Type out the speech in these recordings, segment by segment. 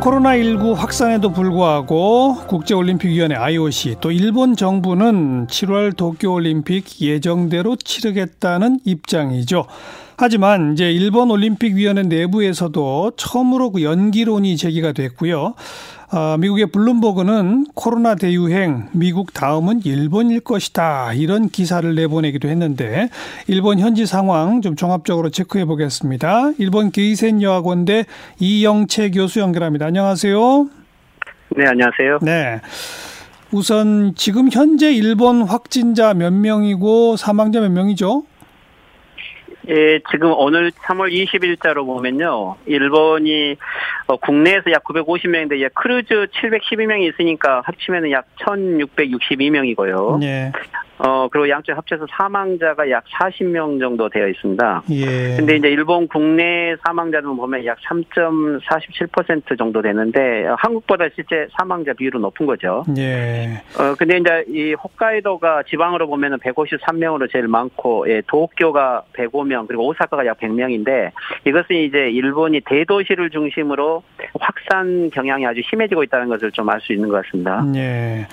코로나19 확산에도 불구하고 국제올림픽위원회 IOC 또 일본 정부는 7월 도쿄올림픽 예정대로 치르겠다는 입장이죠. 하지만 이제 일본 올림픽 위원회 내부에서도 처음으로 그 연기론이 제기가 됐고요. 어, 미국의 블룸버그는 코로나 대유행 미국 다음은 일본일 것이다 이런 기사를 내보내기도 했는데 일본 현지 상황 좀 종합적으로 체크해 보겠습니다. 일본 게이센 여학원대 이영채 교수 연결합니다. 안녕하세요. 네, 안녕하세요. 네. 우선 지금 현재 일본 확진자 몇 명이고 사망자 몇 명이죠? 예, 지금 오늘 3월 20일자로 보면요. 일본이 어, 국내에서 약 950명인데 예, 크루즈 712명이 있으니까 합치면 약 1662명이고요. 네. 어, 그리고 양쪽 합쳐서 사망자가 약 40명 정도 되어 있습니다. 예. 근데 이제 일본 국내 사망자는 보면 약 3.47% 정도 되는데 어, 한국보다 실제 사망자 비율은 높은 거죠. 예. 어, 근데 이제 이 홋카이도가 지방으로 보면은 153명으로 제일 많고, 예, 도쿄가 105명, 그리고 오사카가 약 100명인데, 이것은 이제 일본이 대도시를 중심으로 확산 경향이 아주 심해지고 있다는 것을 좀 알 수 있는 것 같습니다. 예.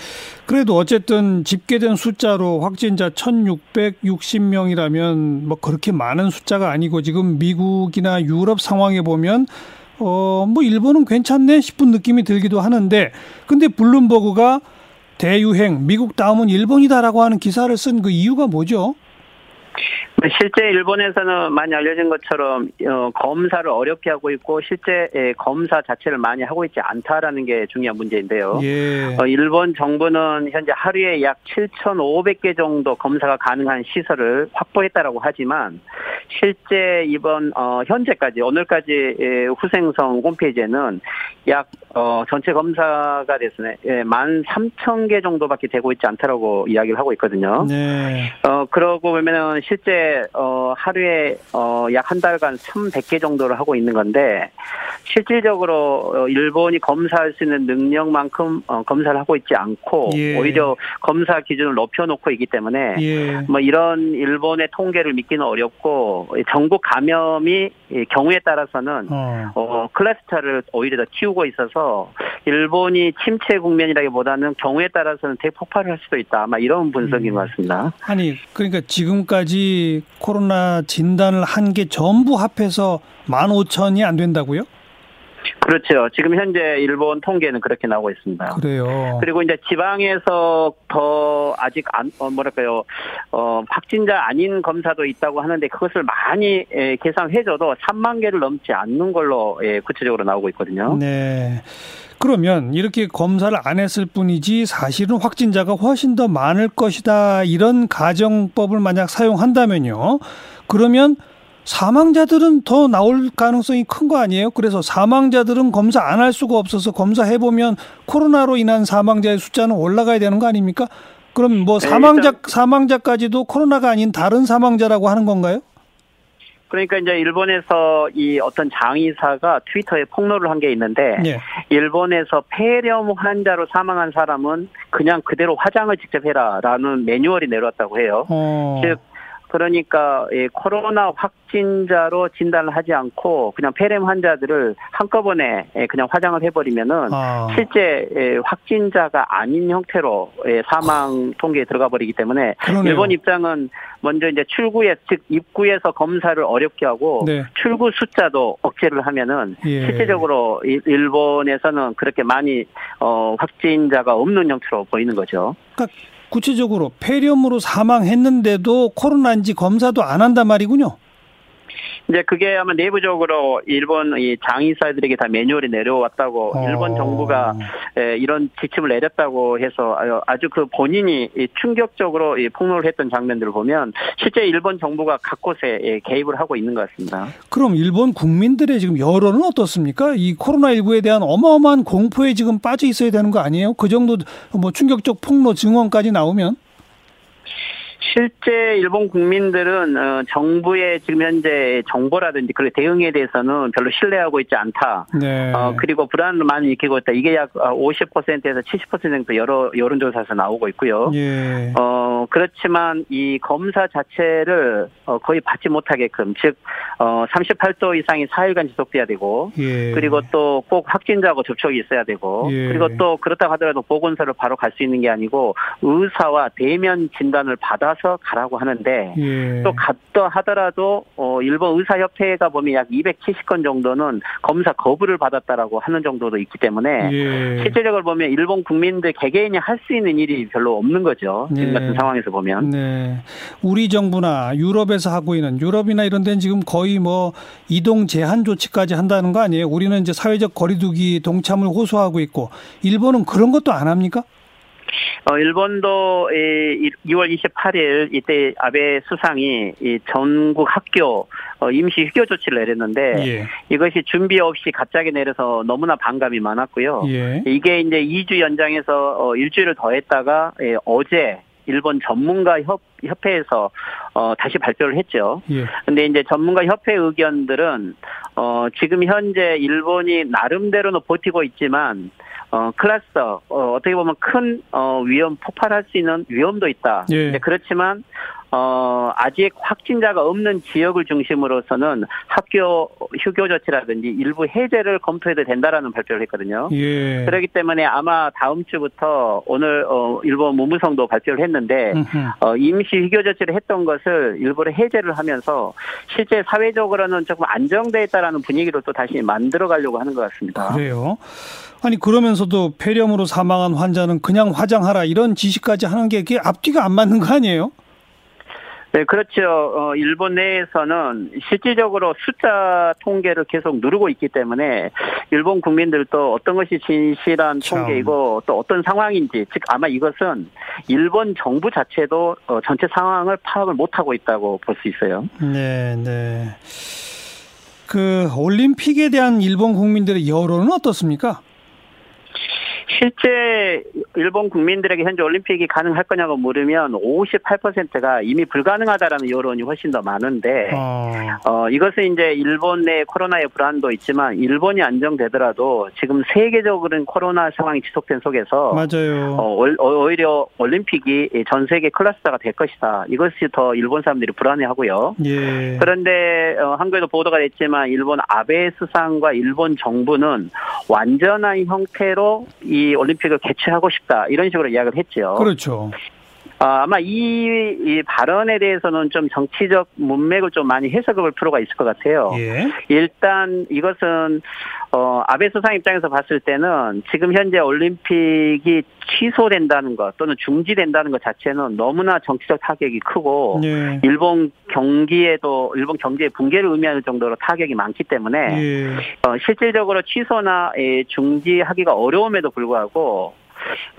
그래도 어쨌든 집계된 숫자로 확진자 1660명이라면 뭐 그렇게 많은 숫자가 아니고 지금 미국이나 유럽 상황에 보면 어, 뭐 일본은 괜찮네 싶은 느낌이 들기도 하는데 근데 블룸버그가 대유행 미국 다음은 일본이다라고 하는 기사를 쓴 그 이유가 뭐죠? 실제 일본에서는 많이 알려진 것처럼 어, 검사를 어렵게 하고 있고 실제 예, 검사 자체를 많이 하고 있지 않다라는 게 중요한 문제인데요. 예. 어, 일본 정부는 현재 하루에 약 7,500개 정도 검사가 가능한 시설을 확보했다라고 하지만 실제 이번 어, 현재까지 오늘까지 예, 후생성 홈페이지에는 약 어, 전체 검사가 됐으네 예, 13,000개 정도밖에 되고 있지 않다라고 이야기를 하고 있거든요. 네. 어, 그러고 보면은 실제, 어, 하루에, 어, 약 한 달간 1,100개 정도를 하고 있는 건데, 실질적으로, 어, 일본이 검사할 수 있는 능력만큼, 어, 검사를 하고 있지 않고, 예. 오히려 검사 기준을 높여놓고 있기 때문에, 예. 뭐 이런 일본의 통계를 믿기는 어렵고, 전국 감염이 이 경우에 따라서는, 어. 어, 클래스터를 오히려 더 키우고 있어서 일본이 침체 국면이라기보다는 경우에 따라서는 대폭발을 할 수도 있다. 아마 이런 분석인 음. 것 같습니다. 아니 그러니까 지금까지 코로나 진단을 한 게 전부 합해서 15,000이 안 된다고요? 그렇죠. 지금 현재 일본 통계는 그렇게 나오고 있습니다. 그래요. 그리고 이제 지방에서 더 아직 안 어, 뭐랄까요 어 확진자 아닌 검사도 있다고 하는데 그것을 많이 예, 계산해줘도 3만 개를 넘지 않는 걸로 예, 구체적으로 나오고 있거든요. 네. 그러면 이렇게 검사를 안 했을 뿐이지 사실은 확진자가 훨씬 더 많을 것이다. 이런 가정법을 만약 사용한다면요. 그러면 사망자들은 더 나올 가능성이 큰 거 아니에요? 그래서 사망자들은 검사 안 할 수가 없어서 검사해 보면 코로나로 인한 사망자의 숫자는 올라가야 되는 거 아닙니까? 그럼 뭐 네, 사망자 일단- 사망자까지도 코로나가 아닌 다른 사망자라고 하는 건가요? 그러니까 이제 일본에서 이 어떤 장의사가 트위터에 폭로를 한 게 있는데 예. 일본에서 폐렴 환자로 사망한 사람은 그냥 그대로 화장을 직접 해라라는 매뉴얼이 내려왔다고 해요. 어. 즉 그러니까 예, 코로나 확진자로 진단을 하지 않고 그냥 폐렴 환자들을 한꺼번에 예, 그냥 화장을 해버리면은 아. 실제 예, 확진자가 아닌 형태로 예, 사망 통계에 들어가 버리기 때문에 그러네요. 일본 입장은 먼저 이제 출구에 즉 입구에서 검사를 어렵게 하고 네. 출구 숫자도 억제를 하면은 예. 실제적으로 일- 일본에서는 그렇게 많이 어, 확진자가 없는 형태로 보이는 거죠. 그러니까 구체적으로 폐렴으로 사망했는데도 코로나인지 검사도 안 한단 말이군요. 이제 그게 아마 내부적으로 일본 이 장의사들에게 다 매뉴얼이 내려왔다고 어. 일본 정부가 에, 이런 지침을 내렸다고 해서 아주 그 본인이 이 충격적으로 이 폭로를 했던 장면들을 보면 실제 일본 정부가 각곳에 예, 개입을 하고 있는 것 같습니다. 그럼 일본 국민들의 지금 여론은 어떻습니까? 이 코로나19에 대한 어마어마한 공포에 지금 빠져 있어야 되는 거 아니에요? 그 정도 뭐 충격적 폭로 증언까지 나오면? 실제 일본 국민들은 어, 정부의 지금 현재 정보라든지 그 대응에 대해서는 별로 신뢰하고 있지 않다. 네. 어, 그리고 불안을 많이 느끼고 있다. 이게 약 50%에서 어, 70% 정도 여러 여론조사에서 나오고 있고요. 예. 어 그렇지만 이 검사 자체를 어, 거의 받지 못하게끔 즉 어, 38도 이상이 4일간 지속돼야 되고 예. 그리고 또 꼭 확진자하고 접촉이 있어야 되고 예. 그리고 또 그렇다고 하더라도 보건소를 바로 갈 수 있는 게 아니고 의사와 대면 진단을 받아서 가라고 하는데 예. 또 갔다 하더라도 어, 일본 의사협회가 보면 약 270건 정도는 검사 거부를 받았다라고 하는 정도도 있기 때문에 예. 실제적으로 보면 일본 국민들 개개인이 할 수 있는 일이 별로 없는 거죠. 지금 같은 네. 상황에서 보면. 네. 우리 정부나 유럽에서 하고 있는 유럽이나 이런 데는 지금 거의 뭐 이동 제한 조치까지 한다는 거 아니에요? 우리는 이제 사회적 거리두기 동참을 호소하고 있고 일본은 그런 것도 안 합니까? 어, 일본도 2월 28일 이때 아베 수상이 이 전국 학교 어, 임시 휴교 조치를 내렸는데 예. 이것이 준비 없이 갑자기 내려서 너무나 반감이 많았고요. 예. 이게 이제 2주 연장해서 어, 일주일을 더했다가 예, 어제 일본 전문가 협, 협회에서 어, 다시 발표를 했죠. 예. 근데 이제 전문가 협회 의견들은 어, 지금 현재 일본이 나름대로는 버티고 있지만 어, 클래스터, 어, 어떻게 보면 큰, 어, 위험, 폭발할 수 있는 위험도 있다. 예. 그렇지만, 어, 아직 확진자가 없는 지역을 중심으로서는 학교 휴교 조치라든지 일부 해제를 검토해도 된다라는 발표를 했거든요. 예. 그렇기 때문에 아마 다음 주부터 오늘 어, 일본 문무성도 발표를 했는데 어, 임시 휴교 조치를 했던 것을 일부러 해제를 하면서 실제 사회적으로는 조금 안정돼 있다라는 분위기로 또 다시 만들어 가려고 하는 것 같습니다. 그래요. 아니 그러면서도 폐렴으로 사망한 환자는 그냥 화장하라 이런 지시까지 하는 게 앞뒤가 안 맞는 거 아니에요? 네, 그렇죠. 어, 일본 내에서는 실질적으로 숫자 통계를 계속 누르고 있기 때문에 일본 국민들도 어떤 것이 진실한 참. 통계이고 또 어떤 상황인지 즉 아마 이것은 일본 정부 자체도 어, 전체 상황을 파악을 못하고 있다고 볼 수 있어요. 네, 네. 그 올림픽에 대한 일본 국민들의 여론은 어떻습니까? 실제 일본 국민들에게 현재 올림픽이 가능할 거냐고 물으면 58%가 이미 불가능하다라는 여론이 훨씬 더 많은데 어. 어 이것은 이제 일본 내 코로나의 불안도 있지만 일본이 안정되더라도 지금 세계적으로는 코로나 상황이 지속된 속에서 맞아요. 어, 오히려 올림픽이 전 세계 클래스터가 될 것이다. 이것이 더 일본 사람들이 불안해하고요. 예. 그런데 어, 한국에도 보도가 됐지만 일본 아베 수상과 일본 정부는 완전한 형태로 이이 올림픽을 개최하고 싶다 이런 식으로 이야기를 했죠. 그렇죠. 아, 아마 이, 이 발언에 대해서는 좀 정치적 문맥을 좀 많이 해석해 볼 필요가 있을 것 같아요. 예. 일단 이것은 어, 아베 수상 입장에서 봤을 때는 지금 현재 올림픽이 취소된다는 것 또는 중지된다는 것 자체는 너무나 정치적 타격이 크고 예. 일본 경기에도 일본 경제의 붕괴를 의미하는 정도로 타격이 많기 때문에 예. 어, 실질적으로 취소나 예, 중지하기가 어려움에도 불구하고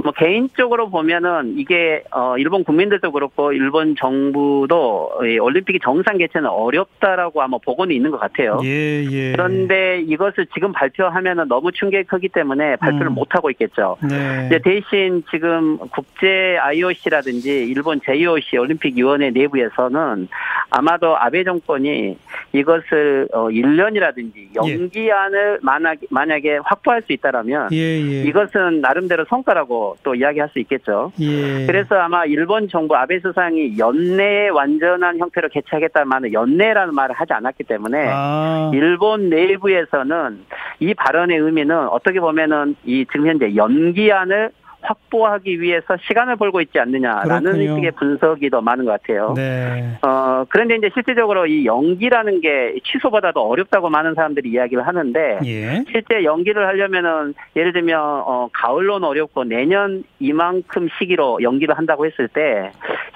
뭐 개인적으로 보면은 이게 어 일본 국민들도 그렇고 일본 정부도 올림픽이 정상 개최는 어렵다라고 아마 보고는 있는 것 같아요. 예, 예. 그런데 이것을 지금 발표하면은 너무 충격이 크기 때문에 발표를 음. 못 하고 있겠죠. 네. 이제 대신 지금 국제 IOC라든지 일본 JOC 올림픽 위원회 내부에서는 아마도 아베 정권이 이것을 어 1년이라든지 예. 연기안을 예. 만약에 만약에 확보할 수 있다라면 예, 예. 이것은 나름대로 성과를 거라고 또 이야기할 수 있겠죠. 예. 그래서 아마 일본 정부 아베 수상이 연내 완전한 형태로 개최하겠다는 말은 연내라는 말을 하지 않았기 때문에 아. 일본 내부에서는 이 발언의 의미는 어떻게 보면은 이 지금 현재 연기안을 확보하기 위해서 시간을 벌고 있지 않느냐라는 그렇군요. 식의 분석이 더 많은 것 같아요. 네. 어, 그런데 이제 실질적으로 이 연기라는 게 취소보다도 어렵다고 많은 사람들이 이야기를 하는데 예. 실제 연기를 하려면은 예를 들면 어, 가을로는 어렵고 내년 이만큼 시기로 연기를 한다고 했을 때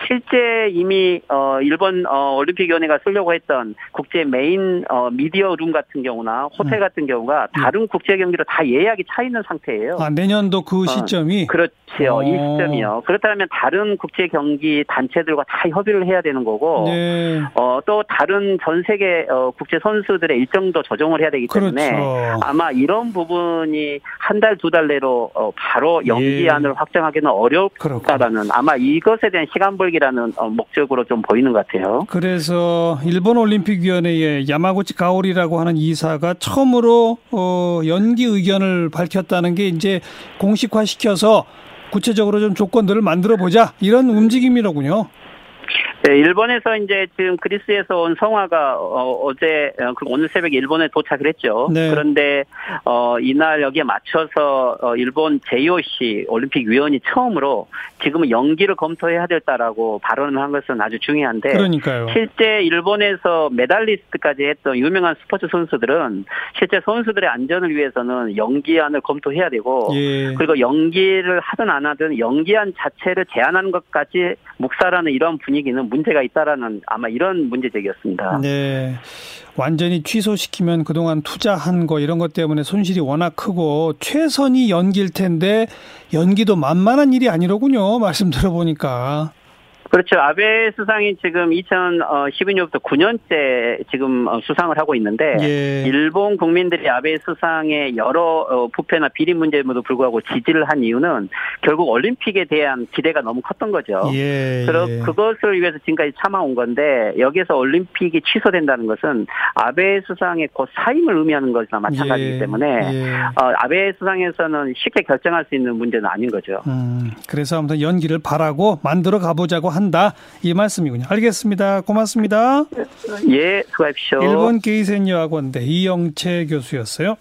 실제 이미 어, 일본 어, 올림픽위원회가 쓰려고 했던 국제 메인 어, 미디어 룸 같은 경우나 호텔 음. 같은 경우가 다른 음. 국제 경기로 다 예약이 차 있는 상태예요. 아, 내년도 그 어. 시점이 그렇지요. 어. 이 시점이요. 그렇다면 다른 국제 경기 단체들과 다 협의를 해야 되는 거고, 네. 어, 또 다른 전 세계 어, 국제 선수들의 일정도 조정을 해야 되기 때문에 그렇죠. 아마 이런 부분이 한 달 두 달 내로 어, 바로 연기안을 예. 확정하기는 어렵다라는 아마 이것에 대한 시간 벌기라는 어, 목적으로 좀 보이는 것 같아요. 그래서 일본 올림픽위원회의 야마구치 가오리라고 하는 이사가 처음으로 어, 연기 의견을 밝혔다는 게 이제 공식화시켜서 구체적으로 좀 조건들을 만들어 보자 이런 움직임이로군요. 네, 일본에서 이제 지금 그리스에서 온 성화가 어, 제 오늘 새벽에 일본에 도착을 했죠. 네. 그런데 어, 이날 여기에 맞춰서 어, 일본 JOC 올림픽 위원이 처음으로 지금은 연기를 검토해야 될다라고 발언을 한 것은 아주 중요한데 그러니까요. 실제 일본에서 메달리스트까지 했던 유명한 스포츠 선수들은 실제 선수들의 안전을 위해서는 연기안을 검토해야 되고 예. 그리고 연기를 하든 안 하든 연기안 자체를 제한하는 것까지 묵살하는 이런 분위기는 문제가 있다라는 아마 이런 문제 제기였습니다. 네. 완전히 취소시키면 그동안 투자한 거 이런 것 때문에 손실이 워낙 크고 최선이 연기일 텐데 연기도 만만한 일이 아니로군요. 말씀 들어보니까. 그렇죠. 아베 수상이 지금 2012년부터 9년째 지금 어, 수상을 하고 있는데 예. 일본 국민들이 아베 수상의 여러 어, 부패나 비리 문제에도 불구하고 지지를 한 이유는 결국 올림픽에 대한 기대가 너무 컸던 거죠. 예. 그러, 그것을 위해서 지금까지 참아온 건데 여기서 올림픽이 취소된다는 것은 아베 수상의 곧 사임을 의미하는 것이나 마찬가지이기 예. 때문에 예. 어, 아베 수상에서는 쉽게 결정할 수 있는 문제는 아닌 거죠. 음, 그래서 아무튼 연기를 바라고 만들어 가보자고 한다 이 말씀이군요. 알겠습니다. 고맙습니다. 예, 수고하십시오. 일본 게이센 여학원대 이영채 교수였어요.